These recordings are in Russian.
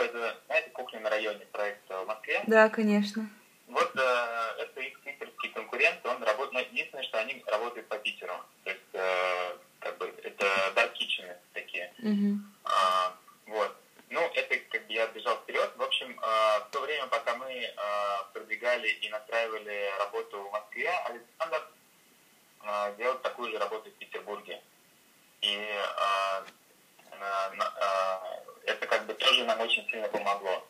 Школа — это, знаете, кухня на районе, проект в Москве. Да, конечно. Вот э, это их питерский конкурент, он работает, но ну, единственное, что они работают по Питеру. То есть, э, как бы, это dark kitchen такие. Угу. А, вот. Ну, это как бы я бежал вперед. В общем, э, в то время, пока мы э, продвигали и настраивали работу в Москве, Александр э, делал такую же работу в нам очень сильно помогло.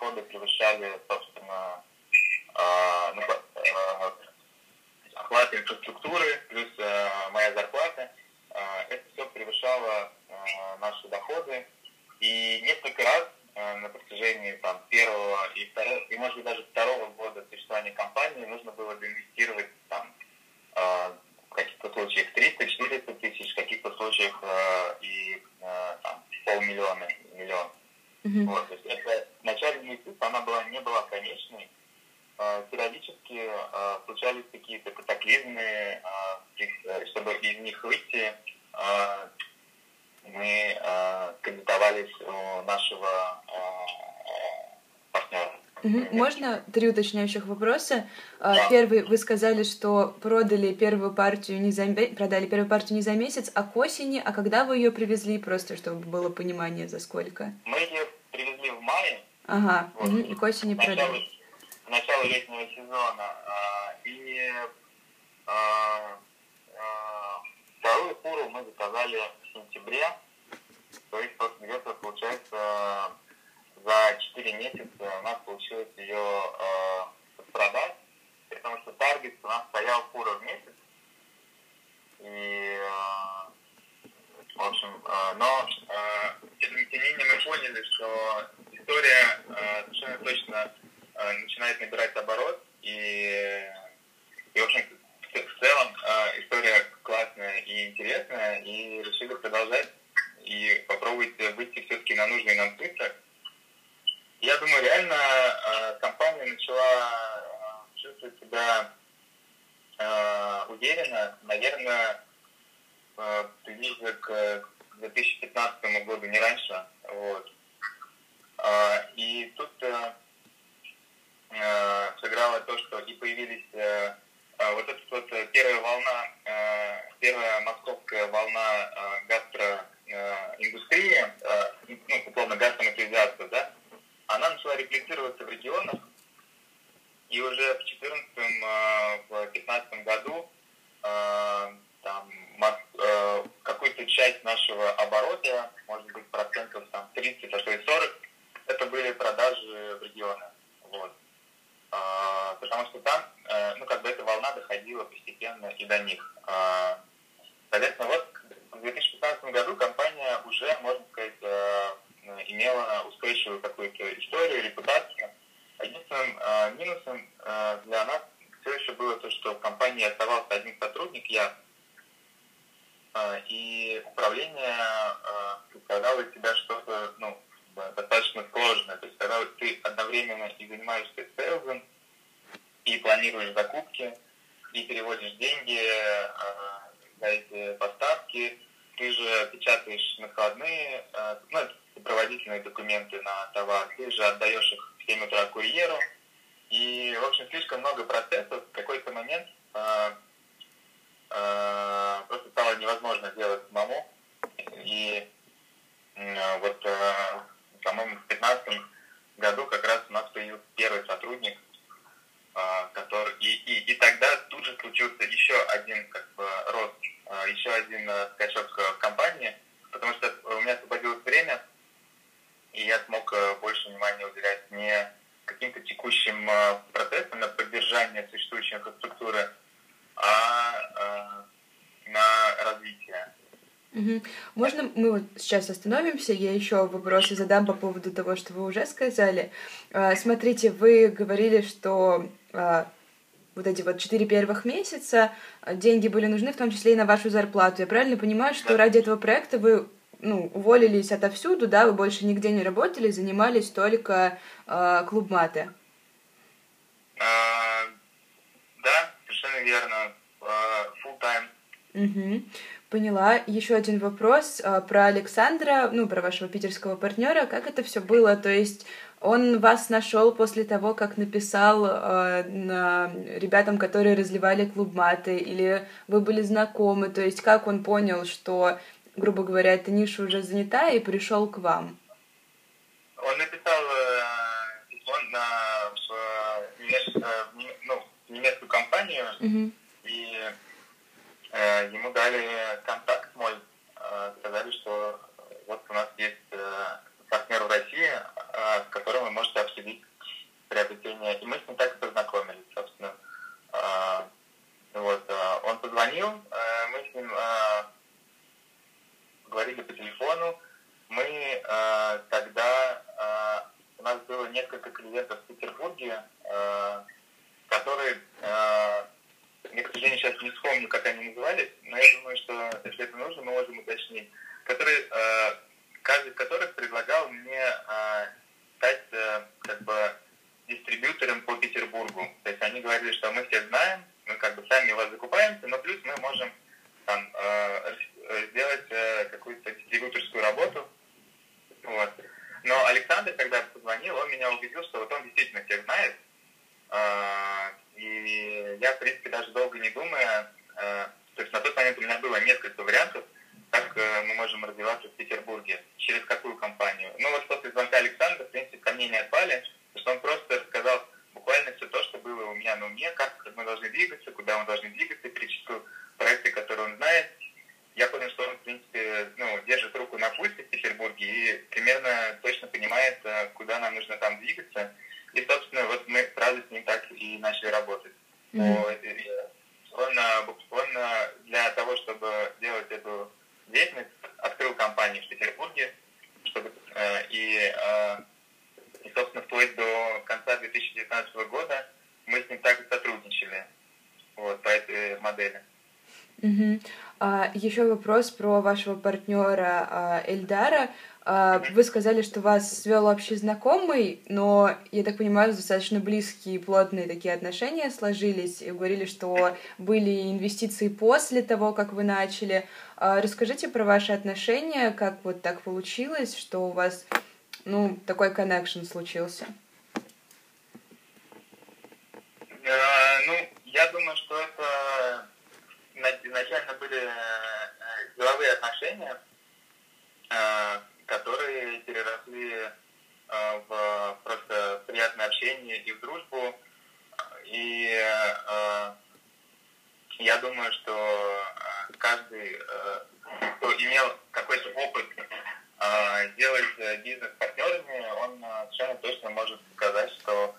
доходы превышали три уточняющих вопроса. Первый, вы сказали, что продали первую партию не за э, продали первую партию не за месяц, а к осени. А когда вы ее привезли, просто чтобы было понимание, за сколько? Мы ее привезли в мае. Ага. Вот. Угу. И к осени начало, продали. Начало летнего сезона понятный брать на товар, ты же отдаешь их в 7 утра курьеру, и, в общем, слишком много процессов. В какой-то момент э, э, просто стало невозможно делать самому. И э, вот, э, по-моему, в 2015 году как раз у нас появился первый сотрудник, э, который... И, и, и тогда тут же случился еще один как бы, рост, э, еще один э, скачок в компании, потому что у меня освободилось время, и я смог э, больше внимания уделять не каким-то текущим э, процессам на поддержание существующей инфраструктуры, а э, на развитие. Угу. Можно мы вот сейчас остановимся? Я еще вопросы задам по поводу того, что вы уже сказали. Смотрите, вы говорили, что вот эти вот четыре первых месяца деньги были нужны, в том числе и на вашу зарплату. Я правильно понимаю, что да. ради этого проекта вы ну, уволились отовсюду, да, вы больше нигде не работали, занимались только э, клуб маты. А, да, совершенно верно. А, full time. Угу. Поняла. Еще один вопрос а, про Александра, ну, про вашего питерского партнера. Как это все было? То есть он вас нашел после того, как написал э, на ребятам, которые разливали клуб маты, или вы были знакомы? То есть как он понял, что грубо говоря, эта ниша уже занята и пришел к вам? Он написал э, письмо на, в, немец, э, ну, в немецкую компанию, uh-huh. и э, ему дали контакт мой, э, сказали, что вот у нас есть э, партнер в России, э, с которым вы можете обсудить приобретение. И мы с ним так и познакомились, собственно. Э, вот, э, он позвонил, э, мы с ним э, говорили по телефону. Мы э, тогда, э, у нас было несколько клиентов в Петербурге, э, которые, э, я, к сожалению, сейчас не вспомню, как они назывались, но я думаю, что если это нужно, мы можем уточнить, которые, э, каждый из которых предлагал мне э, стать э, как бы дистрибьютором по Петербургу. То есть они говорили, что мы всех знаем, мы как бы сами у вас закупаемся, но плюс мы можем там, э, Э, сделать э, какую-то дистрибьюторскую работу. Вот. Но Александр, когда позвонил, он меня убедил, что вот он действительно всех знает. Э, и я, в принципе, даже долго не думая, то есть на тот момент у меня было несколько вариантов, как мы можем развиваться в Петербурге, через какую компанию. Ну вот после звонка Александра, в принципе, ко мне не отпали, потому что он просто рассказал буквально все то, что было у меня на уме, как мы должны двигаться, куда мы должны двигаться, перечислил проекты, которые он знает, я понял, что он, в принципе, ну, держит руку на пульсе в Петербурге и примерно точно понимает, э, куда нам нужно там двигаться. И, собственно, вот мы сразу с ним так и начали работать. Mm-hmm. Он, э, он для того, чтобы делать эту деятельность, открыл компанию в Петербурге, чтобы и, и, собственно, вплоть до конца 2019 года мы с ним так и сотрудничали вот, по этой модели. Угу. А, еще вопрос про вашего партнера а, Эльдара. А, вы сказали, что вас свел общий знакомый, но, я так понимаю, достаточно близкие, плотные такие отношения сложились, и говорили, что были инвестиции после того, как вы начали. А, расскажите про ваши отношения, как вот так получилось, что у вас, ну, такой коннекшн случился. Uh, ну, я думаю, что это изначально были э, деловые отношения, э, которые переросли э, в просто приятное общение и в дружбу. И я думаю, что каждый, кто имел какой-то опыт делать бизнес с партнерами, он совершенно точно может сказать, что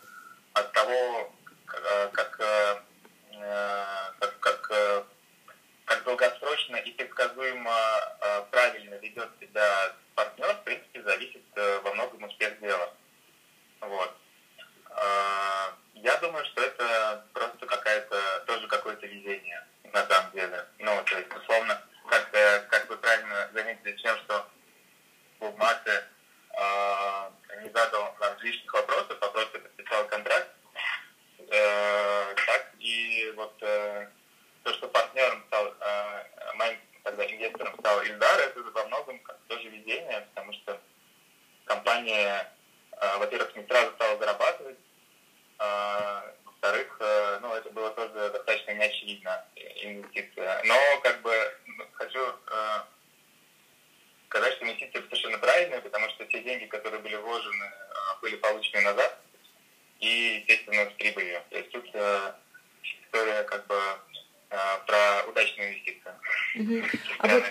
от того, как, как, как как долгосрочно и предсказуемо э, правильно ведет себя партнер, в принципе, зависит э, во многом успех дела. Вот. Э, я думаю, что это просто какая-то, тоже какое-то везение на самом деле. Ну, то есть, условно, как, как вы правильно заметили, тем, что в массе э, не задал нам лишних вопросов, а просто подписал контракт, э, так и вот э, то, что партнером стал, э, моим тогда инвестором стал Ильдар, это во многом тоже везение, потому что компания, э, во-первых, не сразу стала зарабатывать, э, во-вторых, ну, это было тоже достаточно неочевидно инвестиция. Но, как бы, хочу сказать, что инвестиция совершенно правильная, потому что те деньги, которые были вложены, были получены назад и, естественно, с прибылью. То есть тут история как бы про удачную инвестицию. Угу. А вот,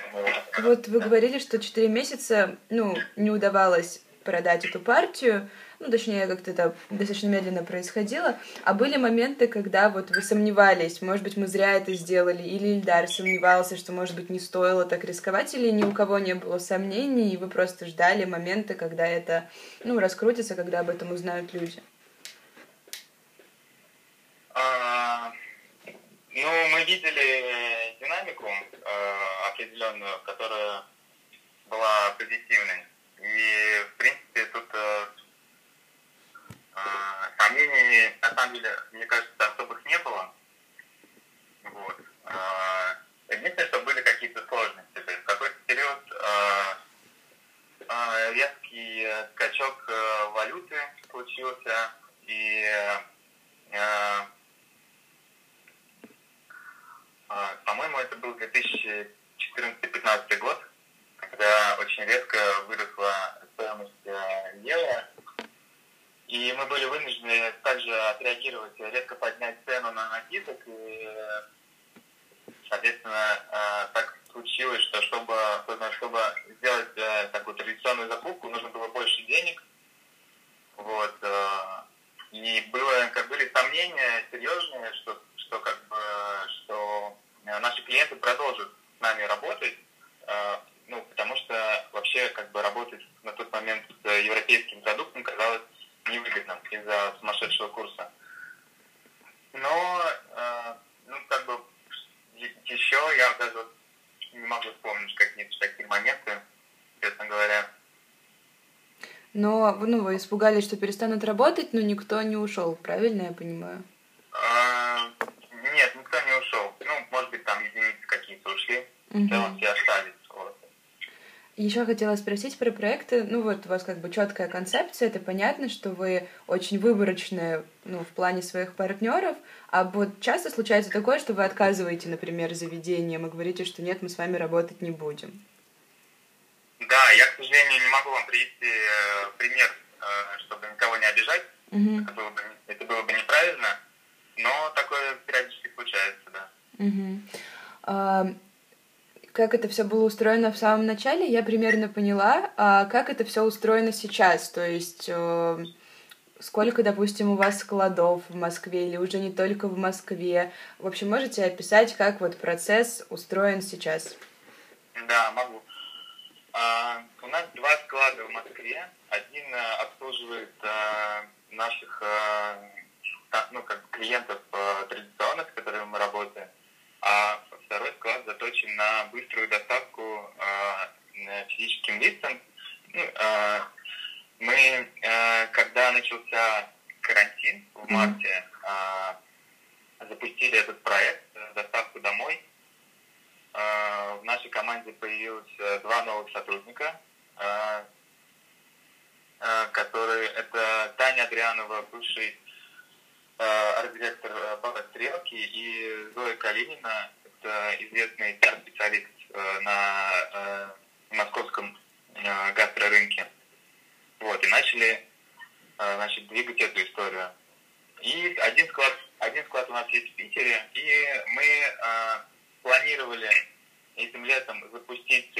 вот вы говорили, что 4 месяца ну, не удавалось продать эту партию, ну, точнее, как-то это достаточно медленно происходило, а были моменты, когда вот вы сомневались, может быть, мы зря это сделали, или Ильдар сомневался, что, может быть, не стоило так рисковать, или ни у кого не было сомнений, и вы просто ждали момента, когда это, ну, раскрутится, когда об этом узнают люди? А, ну, мы видели динамику э, определенную, которая была позитивной. И, в принципе, тут э, э, сомнений, на самом деле, мне кажется, особых не было. Вот. Э, единственное, что были какие-то сложности. То есть в какой-то период э, э, резкий скачок э, валюты случился, и э, э, по-моему, это был 2014-2015 год, когда очень резко выросла стоимость э, евро, и мы были вынуждены также отреагировать, резко поднять цену на напиток, и, соответственно, э, так случилось, что чтобы, чтобы сделать э, такую традиционную закупку, нужно было больше денег, вот, и было, как были сомнения серьезные, что, что как бы, что наши клиенты продолжат с нами работать, ну, потому что вообще как бы работать на тот момент с европейским продуктом казалось невыгодным из-за сумасшедшего курса. Но, э, ну, как бы, еще я даже не могу вспомнить какие-то такие моменты, честно говоря. Но, ну, вы испугались, что перестанут работать, но никто не ушел, правильно я понимаю? А, нет, никто не ушел. Ну, может быть, там единицы какие-то ушли. В целом все остались. Еще хотела спросить про проекты. Ну вот у вас как бы четкая концепция, это понятно, что вы очень выборочные ну, в плане своих партнеров, а вот часто случается такое, что вы отказываете, например, заведением и говорите, что нет, мы с вами работать не будем. Сожалению, не могу вам привести э, пример, э, чтобы никого не обижать. Угу. Это, было бы, это было бы неправильно, но такое периодически случается, да. Угу. А, как это все было устроено в самом начале, я примерно поняла, а как это все устроено сейчас, то есть э, сколько, допустим, у вас складов в Москве или уже не только в Москве. В общем, можете описать, как вот процесс устроен сейчас? Да, могу. А, у нас два склада в Москве. Один а, обслуживает а, наших а, ну, как клиентов традиционных, с которыми мы работаем, а второй склад заточен на быструю доставку э, физическим лицам. Ну, э, мы, э, когда начался карантин в марте, э, запустили этот проект «Доставку домой». Э, в нашей команде появилось два новых сотрудника, э, э, которые это Таня Адрианова, бывший э, арт-директор э, «Стрелки», и Зоя Калинина, Э, известный специалист э, на э, московском гастрорынке. Вот, и начали значит, двигать эту историю. И один склад, один склад у нас есть в Питере, и мы планировали этим летом запустить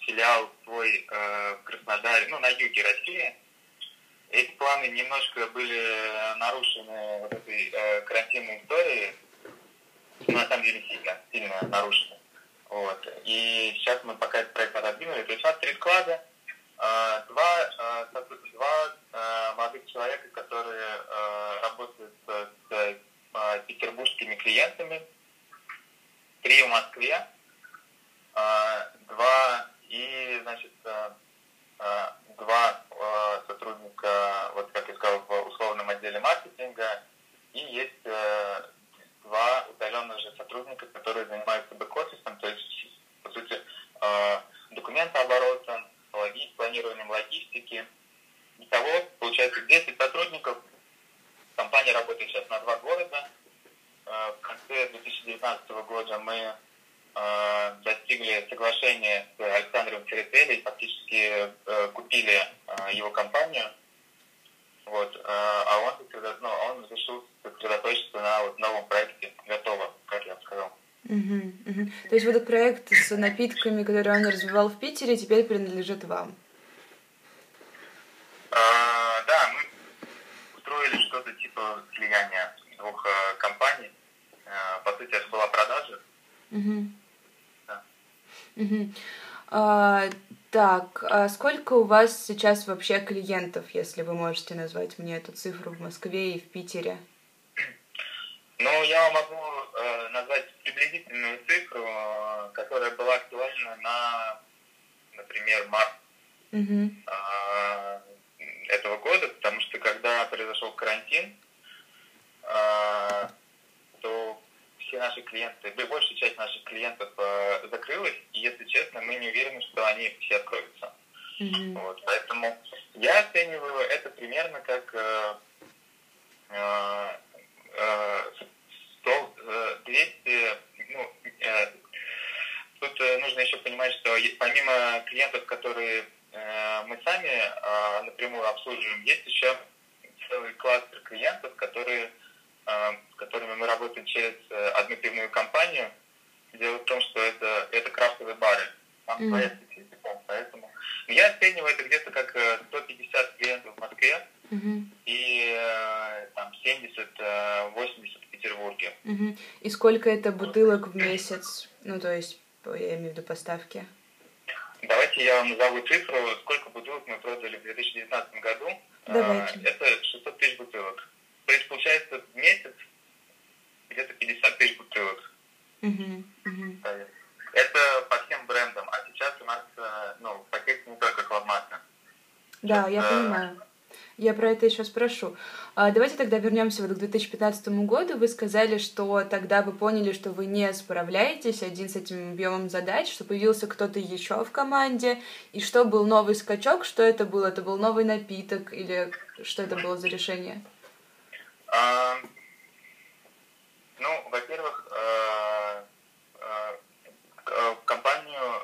филиал свой в Краснодаре, ну, на юге России. Эти планы немножко были нарушены вот этой карантинной историей, ну, на самом деле сильно, сильно нарушены. Вот. И сейчас мы пока этот проект отодвинули. То есть у нас три склада, а, два, а, два а, молодых человека, которые работают с петербургскими клиентами, три в Москве, два и, значит, два сотрудника, вот как я сказал, в условном отделе маркетинга, и есть два удаленных же сотрудника, которые занимаются бэк-офисом, то есть, по сути, э, документооборотом, планированием логистики. Итого, получается, 10 сотрудников. Компания работает сейчас на два города. В конце 2019 года мы достигли соглашения с Александром Церетели, фактически купили его компанию. Вот, а он, ну, он решил сосредоточиться на вот новом проекте «Готово», как я сказал. Угу, угу. То есть вот этот проект с напитками, который он развивал в Питере, теперь принадлежит вам? А, да, мы устроили что-то типа слияния двух а, компаний. Это была продажа. Угу. Да. Угу. А, так, а сколько у вас сейчас вообще клиентов, если вы можете назвать мне эту цифру в Москве и в Питере? Ну, я могу э, назвать приблизительную цифру, э, которая была актуальна на, например, март mm-hmm. э, этого года, потому что когда произошел карантин, э, то все наши клиенты, большая часть наших клиентов э, закрылась, и, если честно, мы не уверены, что они все откроются. Mm-hmm. Вот, поэтому я оцениваю это примерно как э, э, 100, 200, ну, э, тут э, нужно еще понимать, что помимо клиентов, которые э, мы сами напрямую обслуживаем, есть еще целый кластер клиентов, которые, с которыми мы работаем через одну пивную компанию. Дело в том, что это, это крафтовые бары. Там mm-hmm. своя специфика, поэтому... Я оцениваю это где-то как 150 клиентов в Москве mm-hmm. и там 70-80 Петербурге. Угу. И сколько это бутылок в месяц? Ну, то есть, я имею в виду поставки. Давайте я вам назову цифру, сколько бутылок мы продали в 2019 году. Давайте. Это 600 тысяч бутылок. То есть, получается, в месяц где-то 50 тысяч бутылок. Угу. Угу. Это по всем брендам. А сейчас у нас ну, в пакете не только Клабмата. Да, я понимаю. Я про это еще спрошу. А, давайте тогда вернемся вот к 2015 году. Вы сказали, что тогда вы поняли, что вы не справляетесь один с этим объемом задач, что появился кто-то еще в команде, и что был новый скачок, что это было? Это был новый напиток или что это было за решение? А, ну, во-первых, а, а, в компанию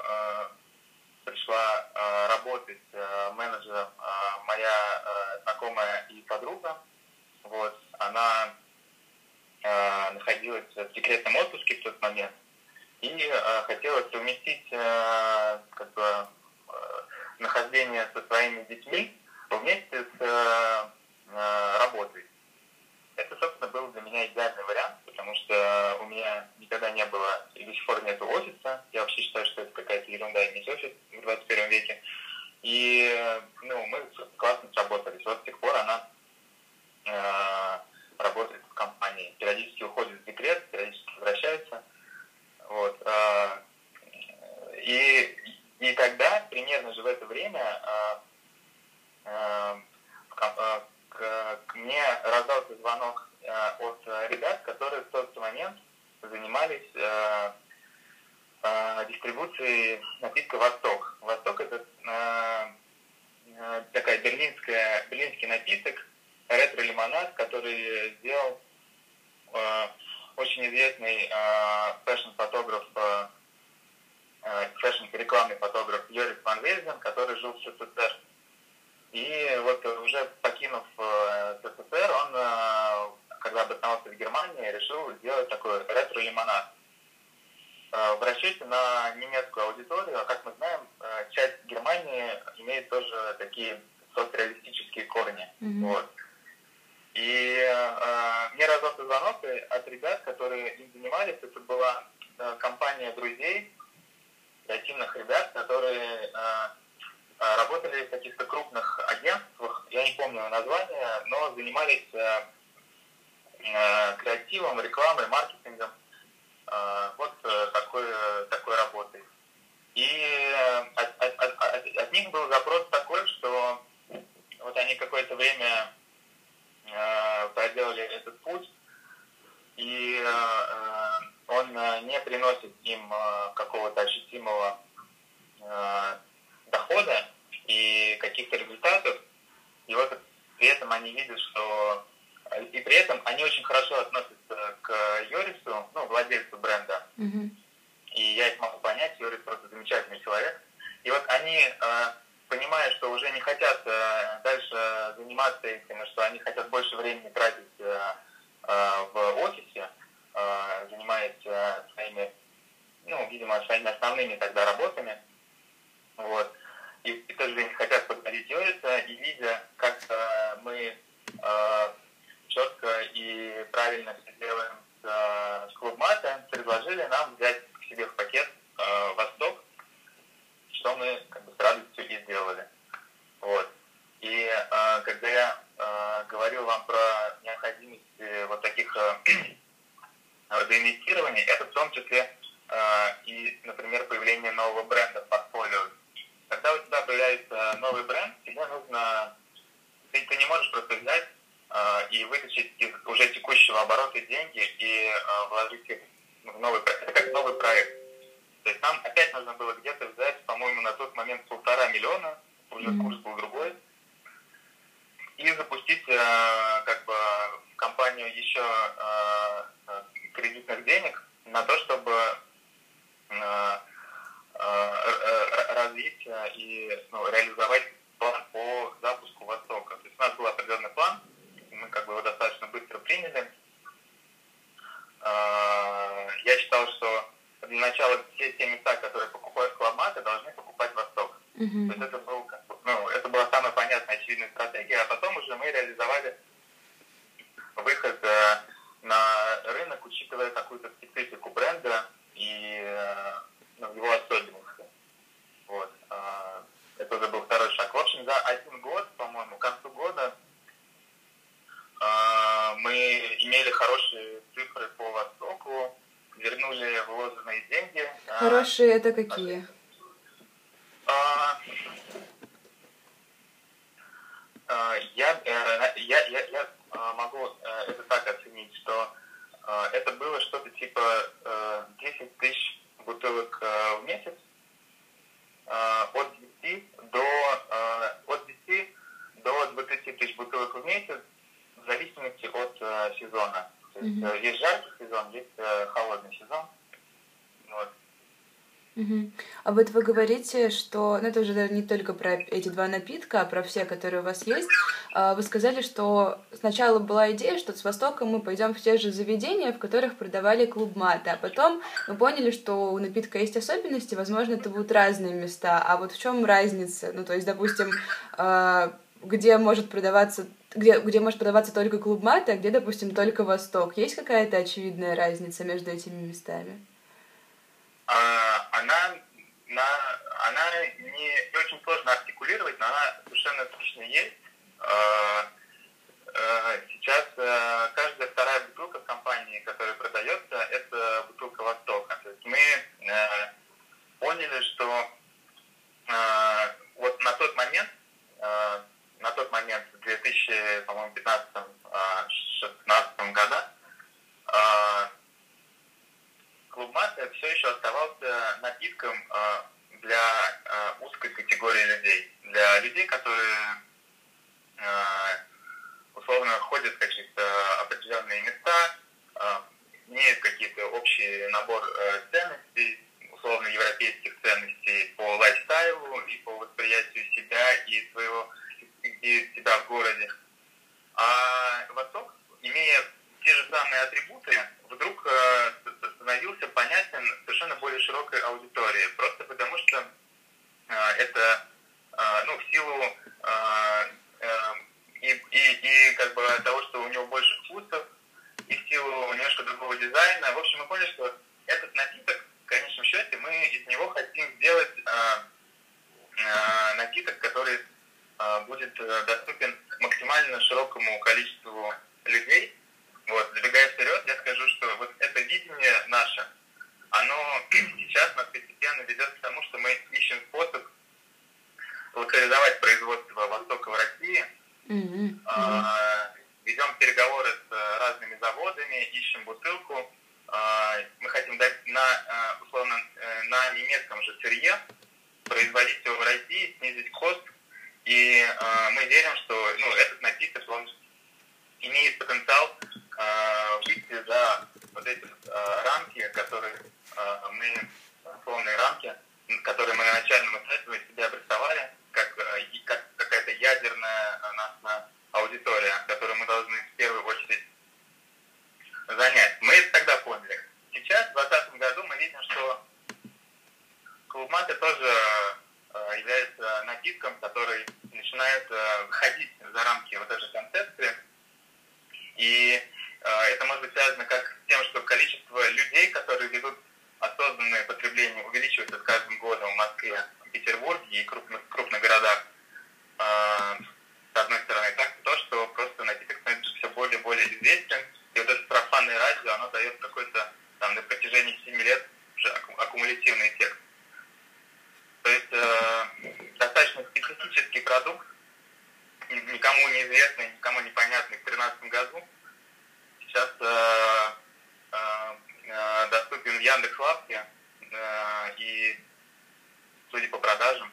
пришла работать менеджером моя знакомая и подруга. Вот, она находилась в секретном отпуске в тот момент и хотела совместить как бы, нахождение со своими детьми вместе с работой. Это, собственно, был для меня идеальный вариант, потому что у меня никогда не было и до сих пор нет офиса. Я вообще считаю, что это какая-то ерунда иметь офис в 21 веке. И ну, мы классно сработались. Вот с тех пор она э, работает в компании. Периодически уходит в декрет, периодически возвращается. Вот. Э, и, и тогда, примерно же в это время, э, э, к, к, мне раздался звонок э, от ребят, которые в тот момент занимались э, э, дистрибуцией напитка «Восток». «Восток» — это э, э, такая берлинская, берлинский напиток, ретро-лимонад, который сделал э, очень известный э, фэшн-фотограф, э, э фэшн-рекламный фотограф Йорис Ван Вельзен, который жил в СССР. И вот уже покинув э, СССР, он, э, когда обосновался в Германии, решил сделать такой ретро-лимонад. Э, в расчете на немецкую аудиторию, а как мы знаем, часть Германии имеет тоже такие соцреалистические корни. Mm-hmm. Вот. И э, мне раздался звонок от ребят, которые им занимались. Это была э, компания друзей, креативных ребят, которые э, работали в каких-то крупных агентствах, я не помню название, но занимались э, э, креативом, рекламой, маркетингом. Э, вот э, такой, такой работой. И от, от, от, от них был запрос такой, что вот они какое-то время проделали этот путь, и он не приносит им какого-то ощутимого дохода и каких-то результатов. и вот при этом они видят, что... И при этом они очень хорошо относятся к Йорису, ну, владельцу бренда. Мгм. И я их могу понять, Йорис просто замечательный человек. И вот они, э, понимая, что уже не хотят э, дальше заниматься этим, что они хотят больше времени тратить э, э, в офисе, э, занимаясь э, своими, ну, видимо, своими основными тогда работами, вот, и в то же время хотят подходить Йориса, и видя, как э, мы э, четко и правильно все делаем с, э, с клубмата, предложили нам взять к себе в пакет э, Восток, что мы как бы с радостью и сделали. Вот. И э, когда я э, говорил вам про необходимость вот таких э, это в том числе э, и, например, появление нового бренда в портфолио. Когда у тебя появляется новый бренд, тебе нужно... Ты, ты не можешь просто взять э, и вытащить из уже текущего оборота деньги и э, вложить их в новый проект. Это как новый проект. То есть нам опять нужно было где-то взять, по-моему, на тот момент полтора миллиона, уже курс был другой, и запустить э, как бы в компанию еще э, кредитных денег на то, чтобы э, развить э, и ну, реализовать план по запуску Востока. То есть у нас был определенный план, мы как бы его достаточно быстро приняли. Э, Я считал, что для начала все те места, которые покупают клабматы, должны покупать Восток. То Мгм. есть это, был, ну, это была самая понятная, очевидная стратегия, а потом уже мы реализовали выход э, на рынок, учитывая какую-то специфику бренда и э, ну, его особенности. Вот. А, Это уже был второй шаг. В общем, за один год, по-моему, к концу года а, мы имели хорошие цифры по Востоку, вернули вложенные деньги. А, Хорошие это какие? а, а, Я, э, я, я, я а, могу э, это так оценить, что а, это было что-то типа э, 10 тысяч бутылок э, в месяц, а, от 10 до, э, от 10 до 20 тысяч бутылок в месяц, в зависимости от э, сезона. То есть э, есть жаркий сезон, есть э, холодный сезон. Мгм. А вот вы говорите, что, ну это уже не только про эти два напитка, а про все, которые у вас есть. А, Вы сказали, что сначала была идея, что с Востока мы пойдем в те же заведения, в которых продавали клуб мата, а потом мы поняли, что у напитка есть особенности, возможно, это будут разные места. А вот в чем разница? Ну, то есть, допустим, а, где может продаваться где, где может продаваться только клуб мата, а где, допустим, только Восток. Есть какая-то очевидная разница между этими местами? А, она, на, она не, очень сложно артикулировать, но она совершенно точно есть. А, а, Сейчас а, каждая вторая бутылка в компании, которая продается, это бутылка Востока. То есть мы а, поняли, что а, вот на тот момент, на тот момент, в 2015-2016 годах, клуб мата все еще оставался напитком а, для а, узкой категории людей. Для людей, которые а, условно ходят в какие-то определенные места, имеют какие-то общий набор э, ценностей, условно европейских ценностей по лайфстайлу и по восприятию себя и своего и себя в городе. А Восток, имея те же самые атрибуты, вдруг э, становился понятен совершенно более широкой аудитории. Просто потому что э, это, э, ну, в силу э, и, и, и как бы того, что у него больше вкусов, и в силу немножко другого дизайна. В общем, мы поняли, что этот напиток, в конечном счете, мы из него хотим сделать напиток, который будет доступен максимально широкому количеству людей. Вот, забегая вперед, я скажу, что вот это видение наше, оно сейчас нас постепенно ведет к тому, что мы ищем способ локализовать производство Востока в России, а, ведем переговоры с э, разными заводами, ищем бутылку. А, Мы хотим дать на, э, условно, э, на немецком же сырье, производить его в России, снизить кост. И мы верим, что ну, этот напиток, он имеет потенциал выйти за вот эти э, рамки, которые э, мы, условные рамки, которые мы на начальном этапе себя обрисовали, как, э, как какая-то ядерная наша аудитория, которую мы должны в первую очередь занять. Мы это тогда поняли. Сейчас, в 2020 году, мы видим, что клуб маты тоже является напитком, который начинает выходить за рамки вот этой концепции. И это может быть связано как с тем, что количество людей, которые ведут осознанное потребление, увеличивается с каждым годом в Москве, Петербурге и крупных, крупных городах. С одной стороны, так то, что просто напиток становится все более и более известен, и вот это сарафанное радио, оно дает какой-то там на протяжении 7 лет уже аккумулятивный эффект. То есть э, достаточно специфический продукт, никому неизвестный, никому непонятный в 2013 году. Сейчас э, э, э, доступен в Яндекс.Лавке э, и, судя по продажам,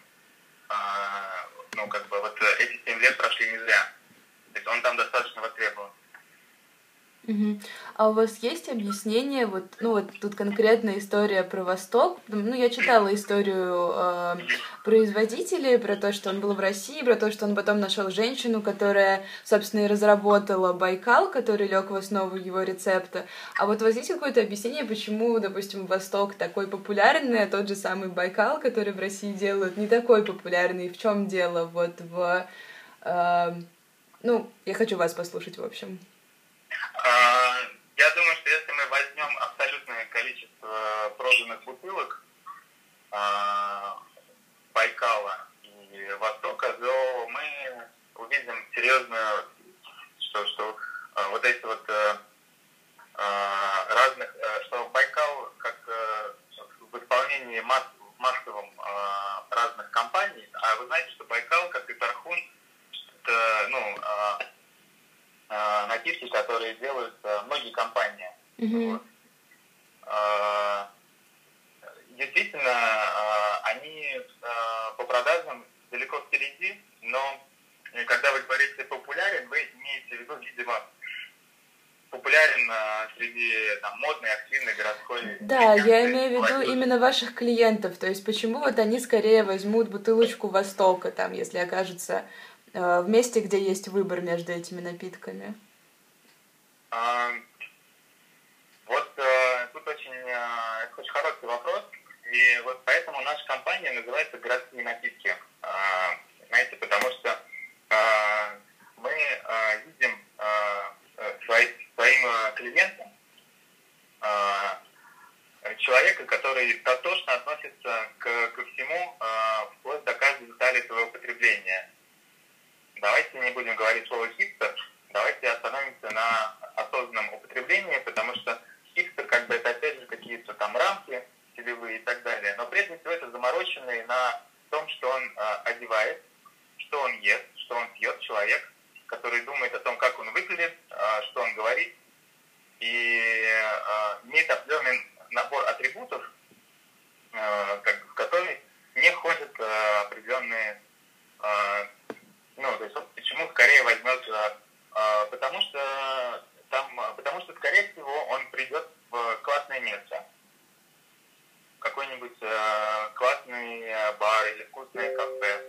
э, ну, как бы вот эти 7 лет прошли не зря. То есть он там достаточно востребован. Угу. А у вас есть объяснение, вот, ну вот тут конкретная история про Восток. Ну, я читала историю э, производителей, про то, что он был в России, про то, что он потом нашел женщину, которая, собственно, и разработала Байкал, который лег в основу его рецепта. А вот у вас есть какое-то объяснение, почему, допустим, Восток такой популярный, а тот же самый Байкал, который в России делают, не такой популярный? В чем дело? Вот в... Э, ну, я хочу вас послушать, в общем. А, я думаю, что если мы возьмем абсолютное количество проданных бутылок а, Байкала и Востока, то мы увидим серьезную, что, что а, вот эти вот разных, что Байкал как в исполнении масс, массовом разных компаний, а вы знаете, что Байкал, как и Тархун, это, ну, э, напитки, которые делают э, многие компании. Mm-hmm. Вот. Э, действительно, э, они э, по продажам далеко впереди, но когда вы говорите популярен, вы имеете в виду, видимо, популярен э, среди там, модной, активной городской... Да, я имею в виду именно ваших клиентов. То есть почему вот они скорее возьмут бутылочку Востока, там, если окажется Э, в месте, где есть выбор между этими напитками? А, вот э, тут очень, э, это очень хороший вопрос. И вот поэтому наша компания называется «Городские напитки». А, знаете, потому что а, мы а, видим а, свои, своим клиентам а, человека, который дотошно относится к, ко всему, а, вплоть до каждой детали своего потребления давайте не будем говорить слово хипстер, давайте остановимся на осознанном употреблении, потому что хипстер, как бы это опять же какие-то там рамки целевые и так далее. Но прежде всего это замороченный на том, что он э, одевает, что он ест, что он пьет человек, который думает о том, как он выглядит, э, что он говорит, и э, имеет определенный набор атрибутов, э, как, в который не входят э, определенные э, ну, то есть почему скорее возьмет, а, потому что там, потому что, скорее всего, он придет в классное место. Какой-нибудь э, классный бар или вкусное кафе,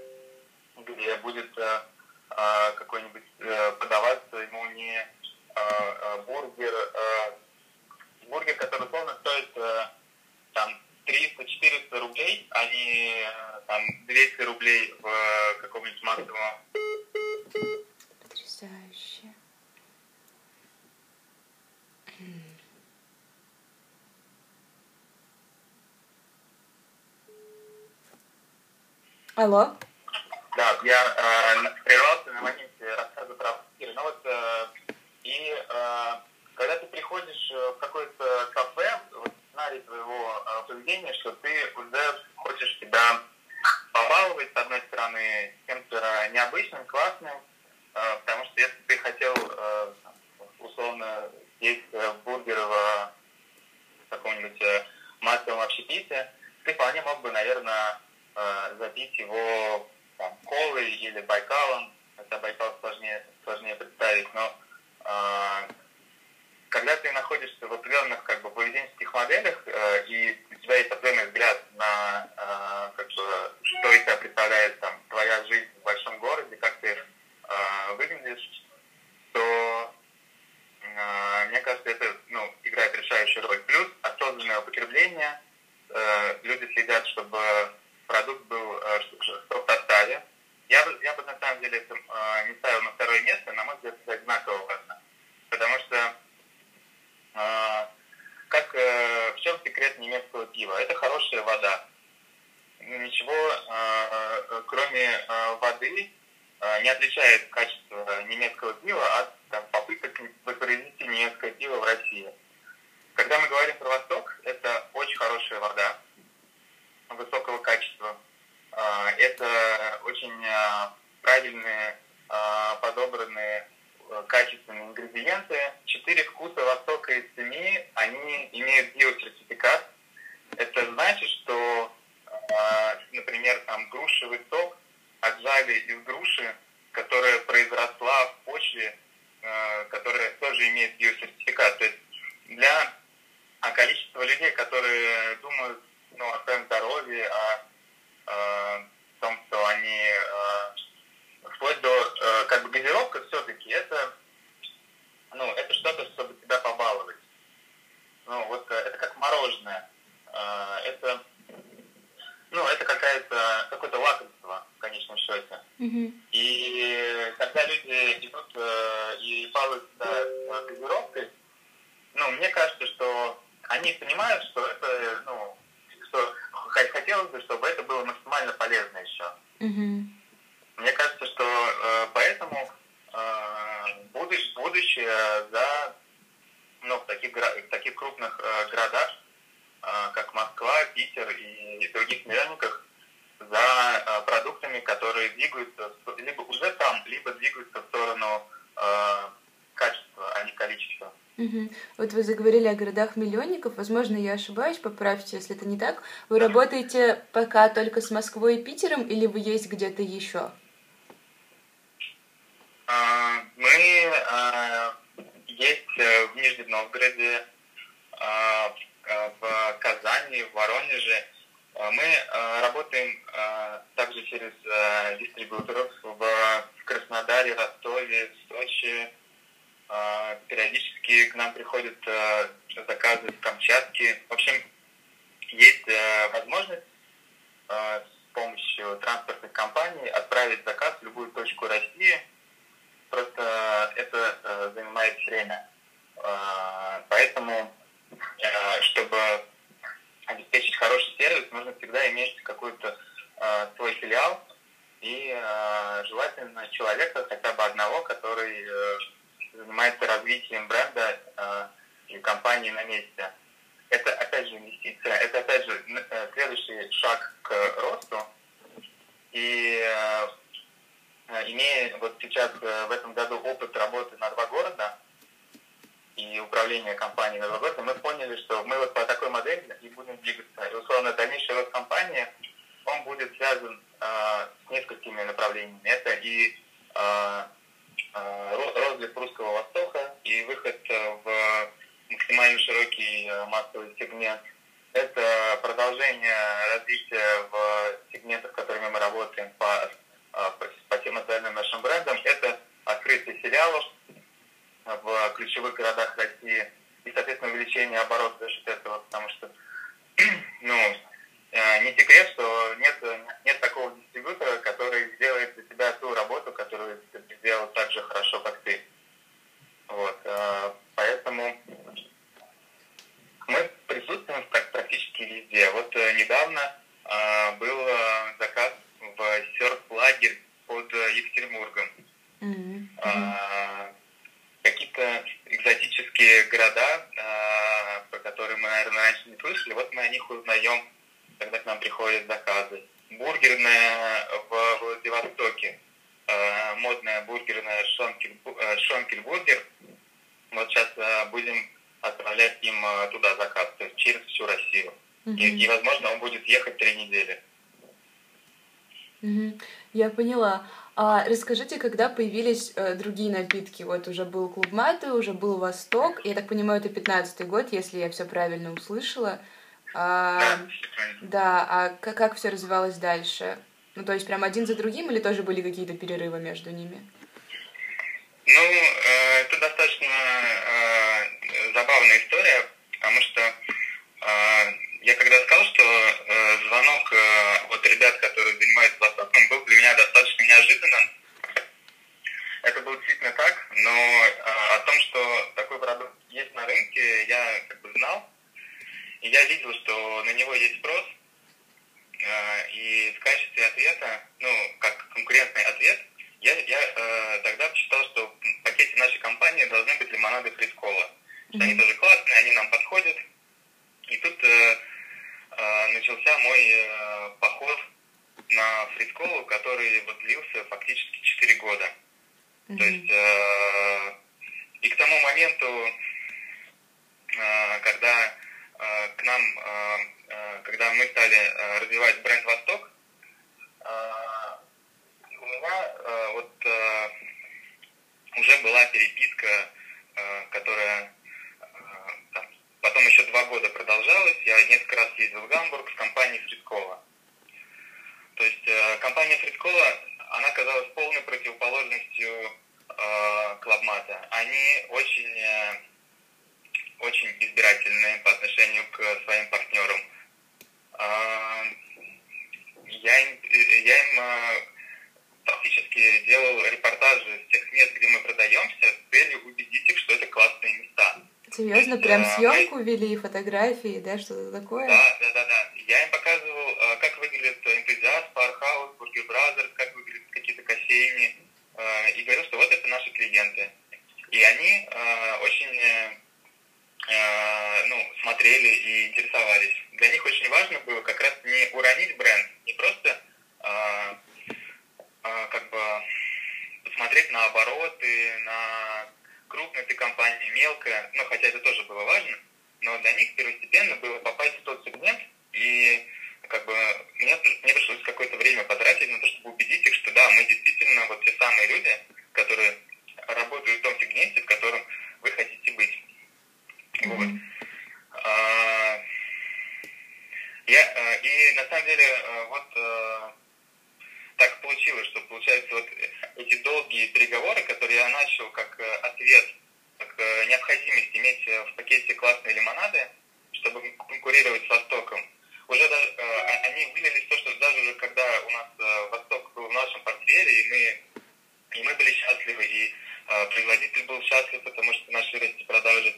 где будет э, какой-нибудь э, подаваться ему не э, бургер, э, бургер, который условно стоит э, там 300-400 рублей, а не там 200 рублей в каком-нибудь массовом. Потрясающе. Алло? Да, я э, прервался на моменте рассказа про но ну вот э, и э, когда ты приходишь в какое-то кафе, вот сценарий твоего э, поведения, что ты уже хочешь себя побаловать, с одной стороны, чем-то необычным, классным, э, потому что если ты хотел, э, условно, есть э, бургер в каком-нибудь массовом общепите, ты вполне мог бы, наверное, запить его там, Колой или Байкалом. Это Байкал сложнее, сложнее представить, но когда ты находишься в определенных как бы, поведенческих моделях, э, и у тебя есть определенный взгляд на э, как бы, что из себя представляет там, твоя жизнь в большом городе, как ты э, выглядишь, то э, мне кажется, это ну, играет решающую роль. Плюс осознанное употребление. Э, люди следят, чтобы продукт был э, в составе. Я я бы на самом деле это э, не ставил на второе место, на мой взгляд, это одинаково важно. Потому что как э, в чем секрет немецкого пива? Это хорошая вода. Ничего, э, кроме э, воды, не отличает качество немецкого пива от там, попыток воспроизвести немецкое пиво в России. Когда мы говорим про Восток, это очень хорошая вода высокого качества. Это очень правильные, подобранные качественные ингредиенты. Четыре вкуса Востока из семи, они имеют биосертификат. Это значит, что, например, там грушевый сок отжали из груши, которая произросла в почве, которая тоже имеет биосертификат. То есть для количества людей, которые думают ну, о своем здоровье, о, о том, что они вплоть до э, как бы газировка все-таки это ну это что-то чтобы тебя побаловать ну вот э, это как мороженое э, это ну это какая-то какое-то лакомство в конечном счете mm-hmm. и когда люди идут э, и балуются э, газировкой ну мне кажется что они понимают что это ну что хотелось бы чтобы это было максимально полезно еще mm-hmm. Мне кажется, что э, поэтому э, будущее, будущее за, ну, в таких, в таких крупных э, городах, э, как Москва, Питер и других миллионниках, за э, продуктами, которые двигаются либо уже там, либо двигаются в сторону э, качества, а не количества. Угу. Вот вы заговорили о городах-миллионников, возможно, я ошибаюсь, поправьте, если это не так. Вы работаете пока только с Москвой и Питером, или вы есть где-то еще? А, мы а, есть э, в Нижнем Новгороде, а, в Казани, в Воронеже. Мы работаем также через дистрибьюторов в Краснодаре, Ростове, Сочи. Периодически к нам приходят заказы в Камчатке. В общем, есть возможность с помощью транспортных компаний отправить заказ в любую точку России – просто это э, занимает время. Э, поэтому, э, чтобы обеспечить хороший сервис, нужно всегда иметь какой-то э, свой филиал и желательно человека хотя бы одного, который занимается развитием бренда и компании на месте. Это опять же инвестиция, это опять же следующий шаг к росту. И имея вот сейчас э, в этом году опыт работы на два города и управления компанией на два города, мы поняли, что мы вот по такой модели и будем двигаться. И, условно, дальнейший рост компании, он будет связан э, с несколькими направлениями. Это и э, э, русского Востока, и выход в максимально широкий массовый сегмент. Это продолжение развития в сегментах, которыми мы работаем по а, по тем отдельным нашим брендам, это открытие филиалов в ключевых городах России и, соответственно, увеличение оборота за счет этого, потому что, ну, э, не секрет, что нет, нет такого дистрибьютора, который сделает для тебя ту работу, которую ты сделал так же хорошо, как ты. Вот, э, поэтому мы присутствуем практически везде. Вот э, недавно был заказ в серф-лагерь под э, Екатеринбургом. Mm-hmm. А, какие-то экзотические города, а, про которые мы, наверное, раньше не слышали, вот мы о них узнаем, когда к нам приходят заказы. Бургерная в Владивостоке, а, модная бургерная Шонкель, э, Шонкель бургер. Вот сейчас а, будем отправлять им туда заказ, то есть через всю Россию. Mm-hmm. И, и, возможно, он будет ехать три недели. Угу. Я поняла. А расскажите, когда появились э, другие напитки? Вот уже был Клуб Маты, уже был Восток. Я так понимаю, это пятнадцатый год, если я все правильно услышала. А, да, а как, как все развивалось дальше? Ну, то есть прям один за другим или тоже были какие-то перерывы между ними? Ну, э, это достаточно э, забавная история, потому что э, я когда сказал, что э, звонок э, от ребят, которые занимаются Востоком, был для меня достаточно неожиданным. Это было действительно так, но э, о том, что такой продукт есть на рынке, я как бы знал. И я видел, что на него есть спрос. Э, и в качестве ответа, ну, как конкурентный ответ, я, я э, тогда посчитал, что в пакете нашей компании должны быть лимонады Фрискола. Mm-hmm. Что они тоже классные, они нам подходят. И тут э, Э, начался мой э, поход на фрисколу, который вот длился фактически 4 года. Mm-hmm. То есть э, и к тому моменту, когда к нам, когда мы стали развивать бренд Восток, у меня вот уже была переписка, которая Потом еще два года продолжалось. Я несколько раз ездил в Гамбург с компанией Фридкова. То есть э, компания Фридкова, она казалась полной противоположностью э, Клабмата. Они очень, э, очень избирательны по отношению к своим партнерам. Э, я им, я им э, фактически делал репортажи с тех мест, где мы продаемся, с целью убедить их, что это классные места. Серьезно, прям съемку вели, фотографии, да, что-то такое? Да, да, да, да. Я им показывал, э, как выглядит «Энтузиаст», Пархаус, Burger Brothers, как выглядят какие-то кофейни. Э, и говорил, что вот это наши клиенты. И они э, очень ну, смотрели и интересовались. Для них очень важно было как раз не уронить бренд, не просто как бы посмотреть на обороты, на крупная ты компания, мелкая, ну, хотя это тоже было важно, но для них первостепенно было попасть в тот сегмент, и как бы мне, мне пришлось какое-то время потратить на то, чтобы убедить их, что да, мы действительно вот те самые люди, которые работают в том сегменте, в котором вы хотите быть. Mm-hmm. Вот. А, я, а, и на самом деле а, вот а, так получилось, что получается вот эти долгие переговоры, которые я начал как э, ответ, как э, необходимость иметь э, в пакете классные лимонады, чтобы конкурировать с Востоком, уже даже, они вылились в то, что даже уже когда у нас Восток был в нашем портфеле, и мы, и мы были счастливы, и производитель был счастлив, потому что наши расти продажи,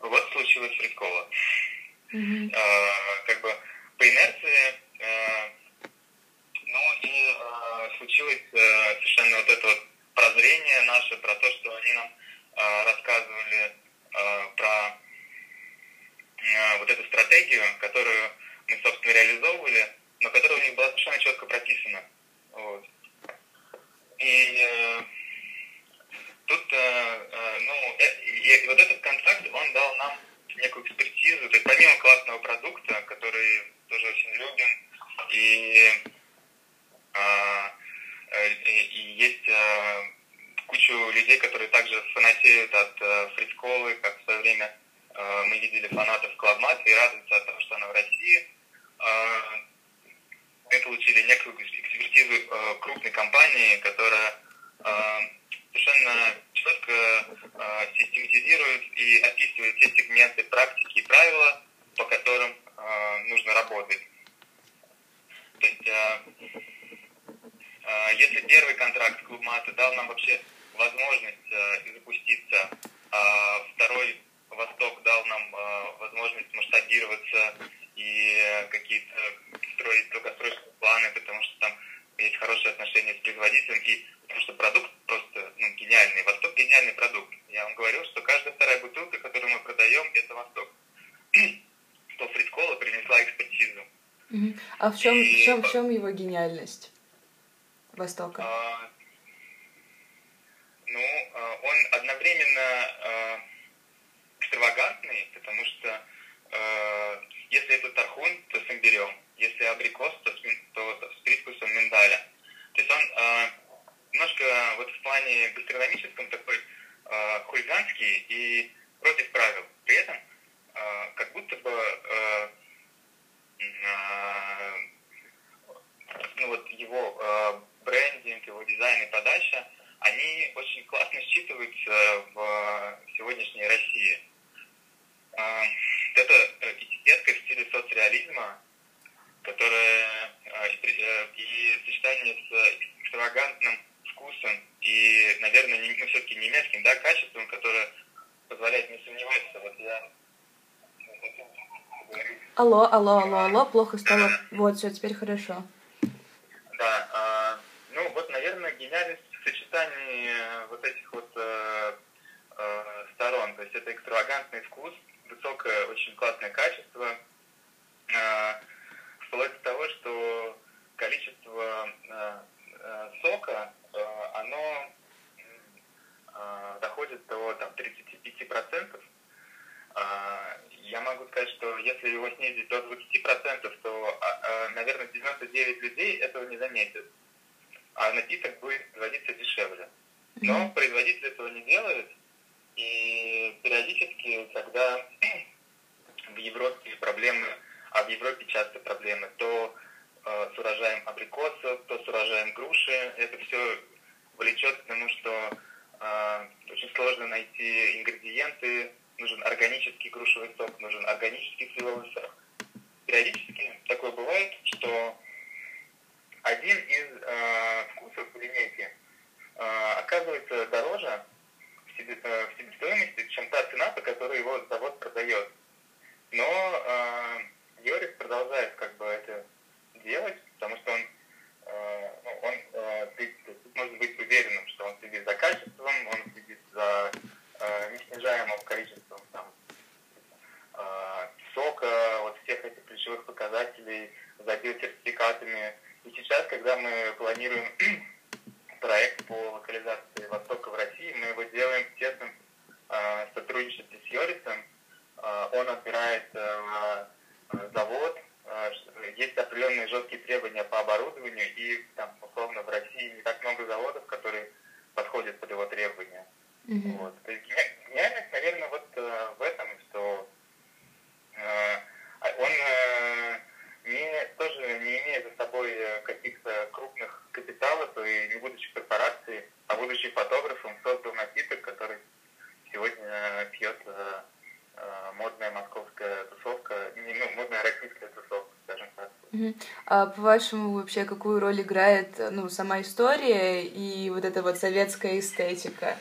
вот случилось Фрискола. Mm-hmm. как бы по инерции ну и э, случилось э, совершенно вот это вот прозрение наше про то, что они нам э, рассказывали э, про вот эту стратегию, которую мы, собственно, реализовывали, но которая у них была совершенно четко прописана. Вот. И э, тут, э, ну, э, и, вот этот контракт, он дал нам некую экспертизу, то есть помимо классного продукта, который тоже очень любим, и э, и есть э, кучу людей, которые также фанатеют от э, фрисколы, как в свое время мы видели фанатов Клабмат и радуются от того, что она в России. Мы получили некую экспертизу крупной компании, которая совершенно четко систематизирует и описывает все сегменты практики и правила, по которым нужно работать. То есть если первый контракт клуб Мата дал нам вообще возможность э, запуститься, а второй Восток дал нам возможность масштабироваться и какие-то строить долгосрочные планы, потому что там есть хорошие отношения с производителем, и потому что продукт просто ну, гениальный. Восток гениальный продукт. Я вам говорил, что каждая вторая бутылка, которую мы продаем, это Восток. То Фридкола принесла экспертизу. А в чем, и... в, чем, в чем его гениальность? Востока? А, ну, а, он одновременно а, экстравагантный, потому что а, если это тархун, то с имбирем, если абрикос, то с, то с привкусом миндаля. То есть он э, немножко вот в плане гастрономическом такой э, хулиганский и против правил. При этом э, как будто бы э, э, ну вот его э, брендинг, его дизайн и подача, они очень классно считываются в сегодняшней России. Э, это этикетка в стиле соцреализма, которая э, и сочетание с экстравагантным вкусом и, наверное, не, ну, все-таки немецким да, качеством, которое позволяет не сомневаться. Вот я Алло, алло, алло, алло, плохо стало. Вот, все, теперь хорошо. Да, а, гениальность в сочетании вот этих вот э, э, сторон. То есть это экстравагантный вкус, высокое, очень классное качество, э, вплоть до того, что количество э, э, сока, э, оно э, доходит до там, 35%. Э, я могу сказать, что если его снизить до 20%, то, э, наверное, 99 людей этого не заметят. А напиток будет производиться дешевле. Но производитель этого не делает, и периодически, когда в Европе проблемы, а в Европе часто проблемы, то э, с урожаем абрикосов, то с урожаем груши, это все влечет к тому, что э, очень сложно найти ингредиенты, нужен органический грушевый сок, нужен органический сливовый сок. Периодически такое бывает, что один из э, вкусов в линейке э, оказывается дороже в, себе, э, в себестоимости, чем та цена, по которой его завод продает. Но э, Йорик продолжает как бы это делать, потому что он, э, ну, он э, может быть уверенным, что он следит за качеством, он следит за э, неснижаемым количеством там, э, сока, вот всех этих ключевых показателей, за биосертификатами. И сейчас, когда мы планируем проект по локализации Востока в России, мы его делаем в тесном э, сотрудничестве с Йорисом. Э, он отбирает э, завод, есть определенные жесткие требования по оборудованию, и там, условно, в России не так много заводов, которые подходят под его требования. Mm-hmm. Вот. То есть гениальность, наверное, вот в этом, что он не, тоже не имея за собой э, каких-то крупных капиталов и не будучи корпорацией, а будучи фотографом, создал напиток, который сегодня пьет э, э, модная московская тусовка, ну, модная российская тусовка, скажем так. А по-вашему, вообще, какую роль играет ну, сама история и вот эта вот советская эстетика?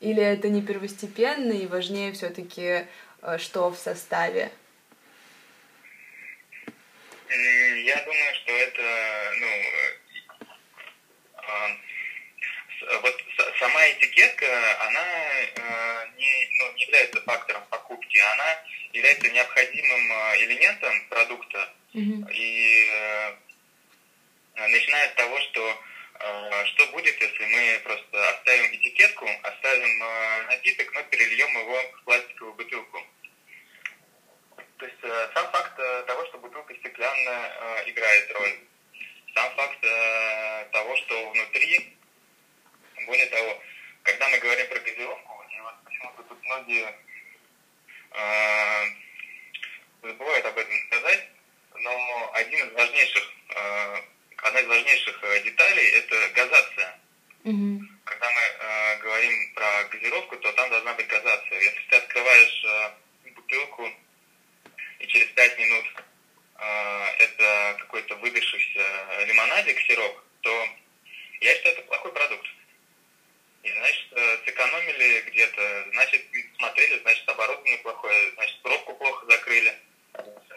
Или это не первостепенно и важнее все-таки, что в составе? Я думаю, что это, ну, вот сама этикетка, она не, ну, не является фактором покупки, она является необходимым элементом продукта. Mm-hmm. И начиная с того, что что будет, если мы просто оставим этикетку, оставим напиток, но перельем его в пластиковую бутылку. То есть э, сам факт э, того, что бутылка стеклянная, э, играет роль. Сам факт того, что внутри, более того, когда мы говорим про газировку, и вот почему-то тут многие забывают об этом сказать, но один из важнейших, одна из важнейших деталей – это газация. Mm-hmm. Когда мы говорим про газировку, то там должна быть газация. Если ты открываешь бутылку и через 5 минут э, это какой-то выдохшийся лимонадик, сироп, то я считаю, это плохой продукт. И значит, э, сэкономили где-то, значит, смотрели, значит, оборудование плохое, значит, пробку плохо закрыли,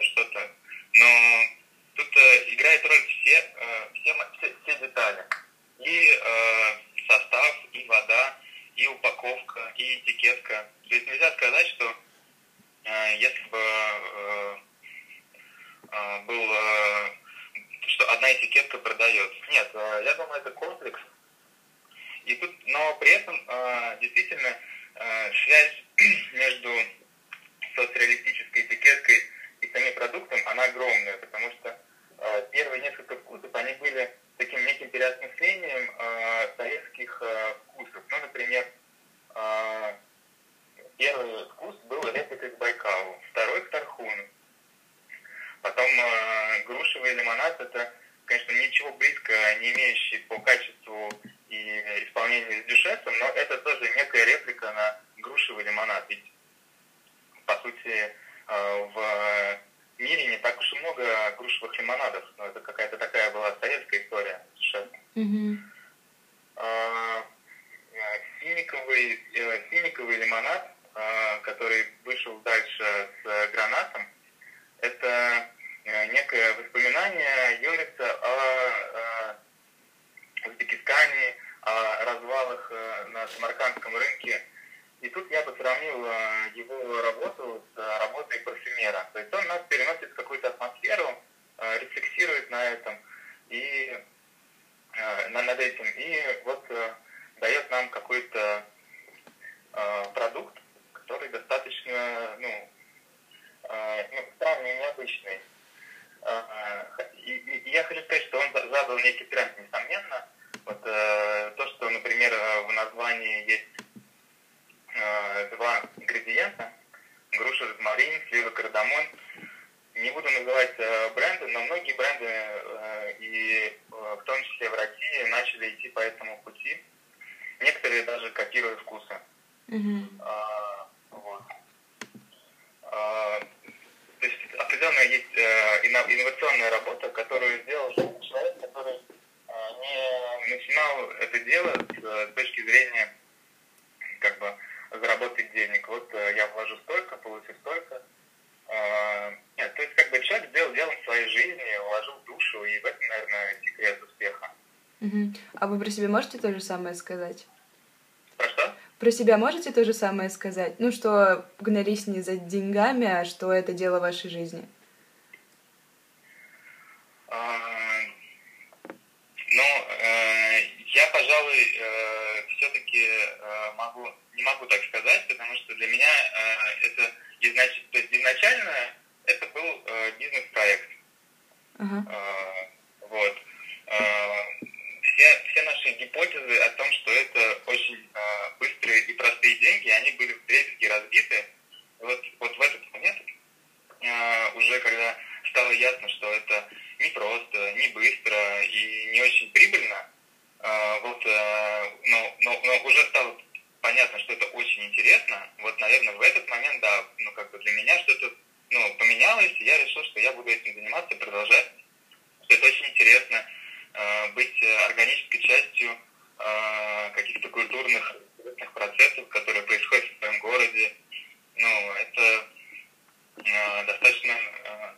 что-то. Но тут э, играет роль все, э, все, все, все детали. И э, состав, и вода, и упаковка, и этикетка. То есть нельзя сказать, что если бы э, э, был, что одна этикетка продается. Нет, я думаю, это комплекс. И тут, но при этом действительно связь между соцреалистической этикеткой и самим продуктом, она огромная, потому что инновационная работа, которую сделал человек, который э, не начинал это дело с э, точки зрения как бы заработать денег. Вот э, я вложу столько, получу столько. Э, нет, то есть как бы человек сделал в своей жизни, вложил душу, и в этом, наверное, секрет успеха. Угу. А вы про себя можете то же самое сказать? Про что? Про себя можете то же самое сказать? Ну, что гнались не за деньгами, а что это дело вашей жизни? А, ну, э, я, пожалуй, э, все-таки э, могу, не могу так сказать, потому что для меня э, это изнач... то есть изначально это был э, бизнес-проект. Ага. Э, вот. Э, все, все наши гипотезы о том, что это очень э, быстрые и простые деньги, они были в дребезги разбиты. Вот, вот в этот момент, э, уже когда стало ясно, что это не просто, не быстро и не очень прибыльно, э, вот, э, но, но, но уже стало понятно, что это очень интересно. Вот, наверное, в этот момент, да, ну, как бы для меня что-то ну, поменялось, и я решил, что я буду этим заниматься, продолжать. Что это очень интересно э, быть органической частью э, каких-то культурных процессов, которые происходят в своем городе. Ну, это э, достаточно э,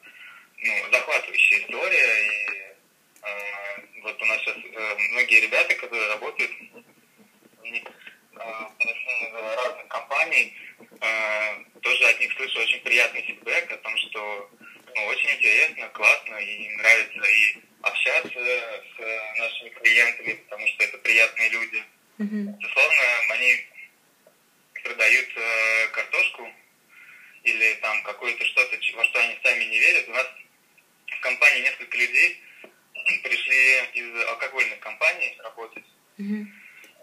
ну, захватывающая история. И э, вот у нас сейчас э, многие ребята, которые работают они, э, разных компаний, э, тоже от них слышу очень приятный фидбэк о том, что ну, очень интересно, классно и нравится и общаться с нашими клиентами, потому что это приятные люди. Безусловно, они продают э, картошку или там какое-то что-то, во что они сами не верят. У нас в компании несколько людей пришли из алкогольных компаний работать. Мгм.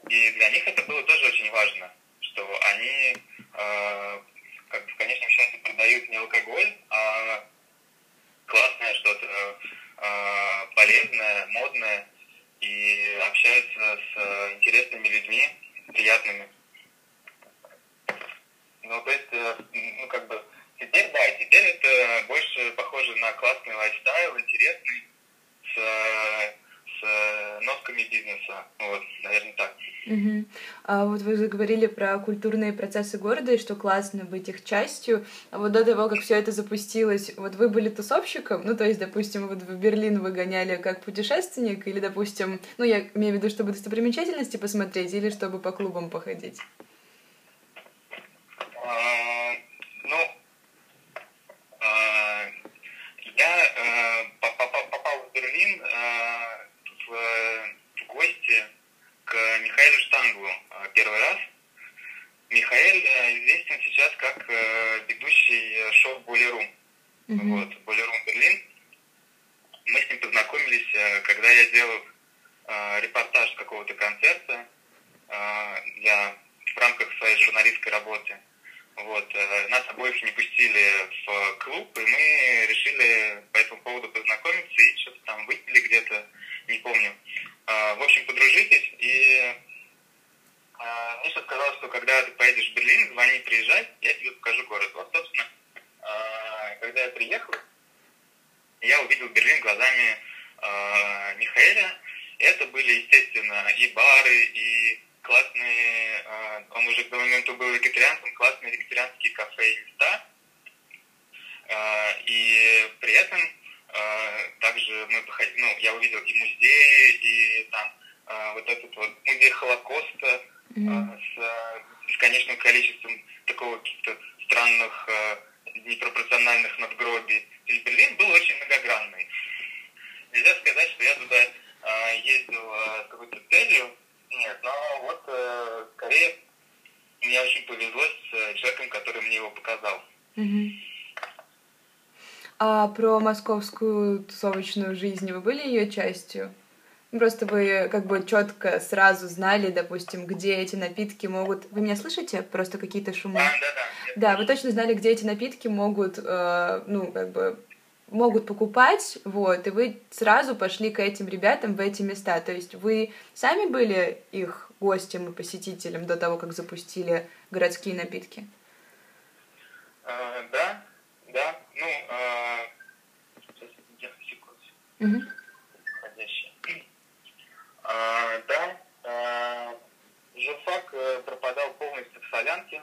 И для них это было тоже очень важно, что они э, как бы в конечном счете продают не алкоголь, а классное что-то э, полезное, модное, и общаются с э, интересными людьми, приятными. Ну, то есть, э, ну, как бы, теперь, да, теперь это больше похоже на классный лайфстайл, интересный, с, с э, носками бизнеса. Вот, наверное, так. Мгм. А вот вы заговорили про культурные процессы города и что классно быть их частью. А вот до того, как все это запустилось, вот вы были тусовщиком, ну то есть, допустим, вот в Берлин вы гоняли как путешественник, или, допустим, ну я имею в виду, чтобы достопримечательности посмотреть, или чтобы по клубам походить. А, Ну, а, я э, по- попал, попал в Берлин э, в, в гости к Михаилу Штанглу э, первый раз. Михаил э, известен сейчас как э, ведущий э, шоу Болерум. Мгм. Вот, Болерум Берлин. Мы с ним познакомились, э, когда я делал э, репортаж какого-то концерта э, для, в рамках своей журналистской работы. Вот, э, нас обоих не пустили в клуб, и мы решили по этому поводу познакомиться и что-то там выпили где-то, не помню. Э, в общем, подружились, и э, Миша сказал, что когда ты поедешь в Берлин, звони, приезжай, я тебе покажу город. Вот, собственно, когда я приехал, я увидел Берлин глазами Михаэля. Это были, естественно, и бары, и классные, он уже к тому моменту был вегетарианцем, классные вегетарианские кафе и места. И при этом также мы походили, ну, я увидел и музеи, и там вот этот вот музей Холокоста mm-hmm. с бесконечным количеством такого каких-то странных непропорциональных надгробий. То есть Берлин был очень многогранный. Нельзя сказать, что я туда ездил с какой-то целью, нет, но вот э, скорее мне очень повезло с э, человеком, который мне его показал. Угу. А про московскую тусовочную жизнь вы были ее частью? Просто вы как бы четко сразу знали, допустим, где эти напитки могут. Вы меня слышите? Просто какие-то шумы. Да, да, да. Да, вы точно знали, где эти напитки могут, э, ну, как бы могут покупать, вот, и вы сразу пошли к этим ребятам в эти места. То есть вы сами были их гостем и посетителем до того, как запустили городские напитки? А, да, да. Ну, а... сейчас секунду. Угу. А, да, а, журфак э, пропадал полностью в солянке.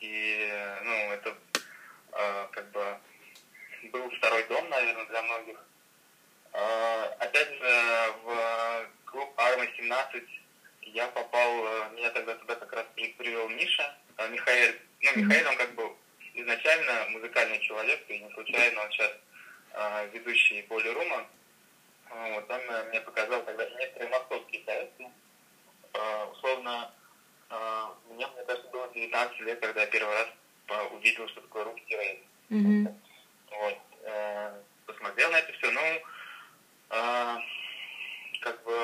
И, ну, это а, как бы был второй дом, наверное, для многих. А, опять же, в клуб Арма-17 я попал, э, меня тогда туда как раз привел Миша, Михаил. Ну, Михаил, он как бы изначально музыкальный человек, и не случайно он сейчас а, ведущий Полирума. Вот, он э, мне показал тогда некоторые московские проекты. Условно, мне, мне кажется, было 19 лет, когда я первый раз увидел, что такое русский рейд. Mm-hmm. Вот. Э, посмотрел на это все. Ну, э, как бы,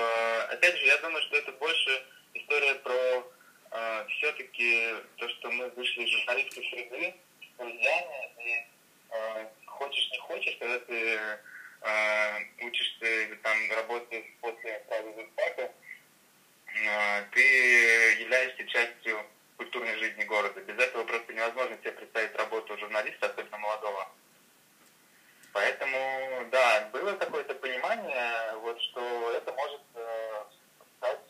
опять же, я думаю, что это больше история про э, все-таки то, что мы вышли из журналистской среды друзьями, и э, хочешь не хочешь, когда ты э, учишься или там работаешь после сразу фака, э, ты являешься частью культурной жизни города. Без этого просто невозможно себе представить работу журналиста, особенно молодого. Поэтому, да, было какое-то понимание, вот, что это может э, стать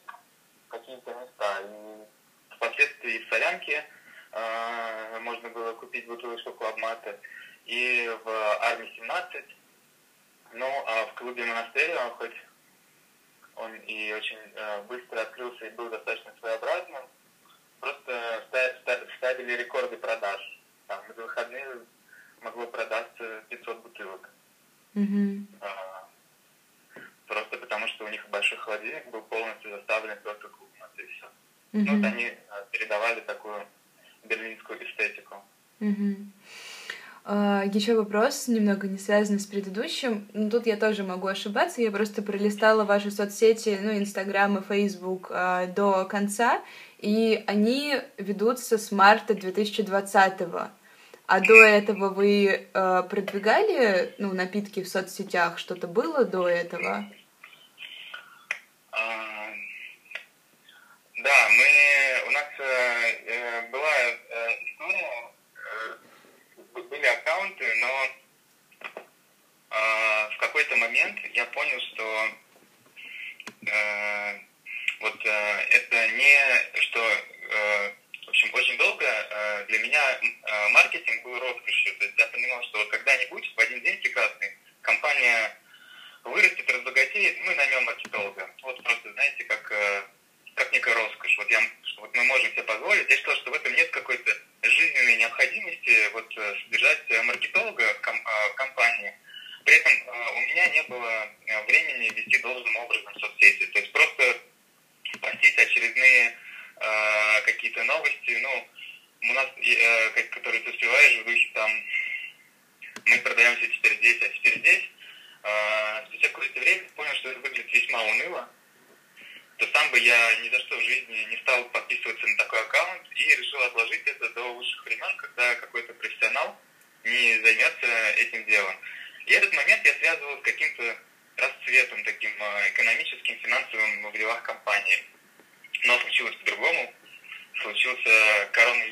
какие-то места. И впоследствии в Солянке можно было купить бутылочку клабмата, и в Армии 17. Ну, а в клубе монастыря он хоть он и очень э, быстро открылся и был достаточно своеобразным, просто ставили рекорды продаж. Там, на выходные могло продаться 500 бутылок. Mm-hmm. А, просто потому, что у них большой холодильник был полностью заставлен только клубом, и все. Mm-hmm. Ну, вот они а, передавали такую берлинскую эстетику. Mm-hmm. Uh, еще вопрос, немного не связанный с предыдущим. Ну, тут я тоже могу ошибаться. Я просто пролистала ваши соцсети, ну, Инстаграм и Фейсбук uh, до конца, и они ведутся с марта 2020 -го. А до этого вы э, продвигали ну, напитки в соцсетях? Что-то было до этого? А, да, мы у нас э, э была э, история, э, были аккаунты, но э, в какой-то момент я понял, что э, вот э, это не что э, общем, очень долго э, для меня э, маркетинг был роскошью. То есть я понимал, что вот когда-нибудь в один день прекрасный компания вырастет, разбогатеет, мы наймем маркетолога. Вот просто, знаете, как, э, как некая роскошь. Вот, я, что вот мы можем себе позволить. Я считал, что в этом нет какой-то жизненной необходимости вот, содержать маркетолога в, ком, в компании. При этом у меня не было времени вести должным образом соцсети. То есть просто постить очередные Э, какие-то новости, ну, у нас, э, которые ты успеваешь в духе там, мы продаемся теперь здесь, а теперь здесь. Э, спустя какое-то время понял, что это выглядит весьма уныло. То сам бы я ни за что в жизни не стал подписываться на такой аккаунт и решил отложить это до лучших времен, когда какой-то профессионал не займется этим делом. И этот момент я связывал с каким-то расцветом таким а, экономическим, финансовым в делах компании. Но случилось по-другому. Случился коронавирус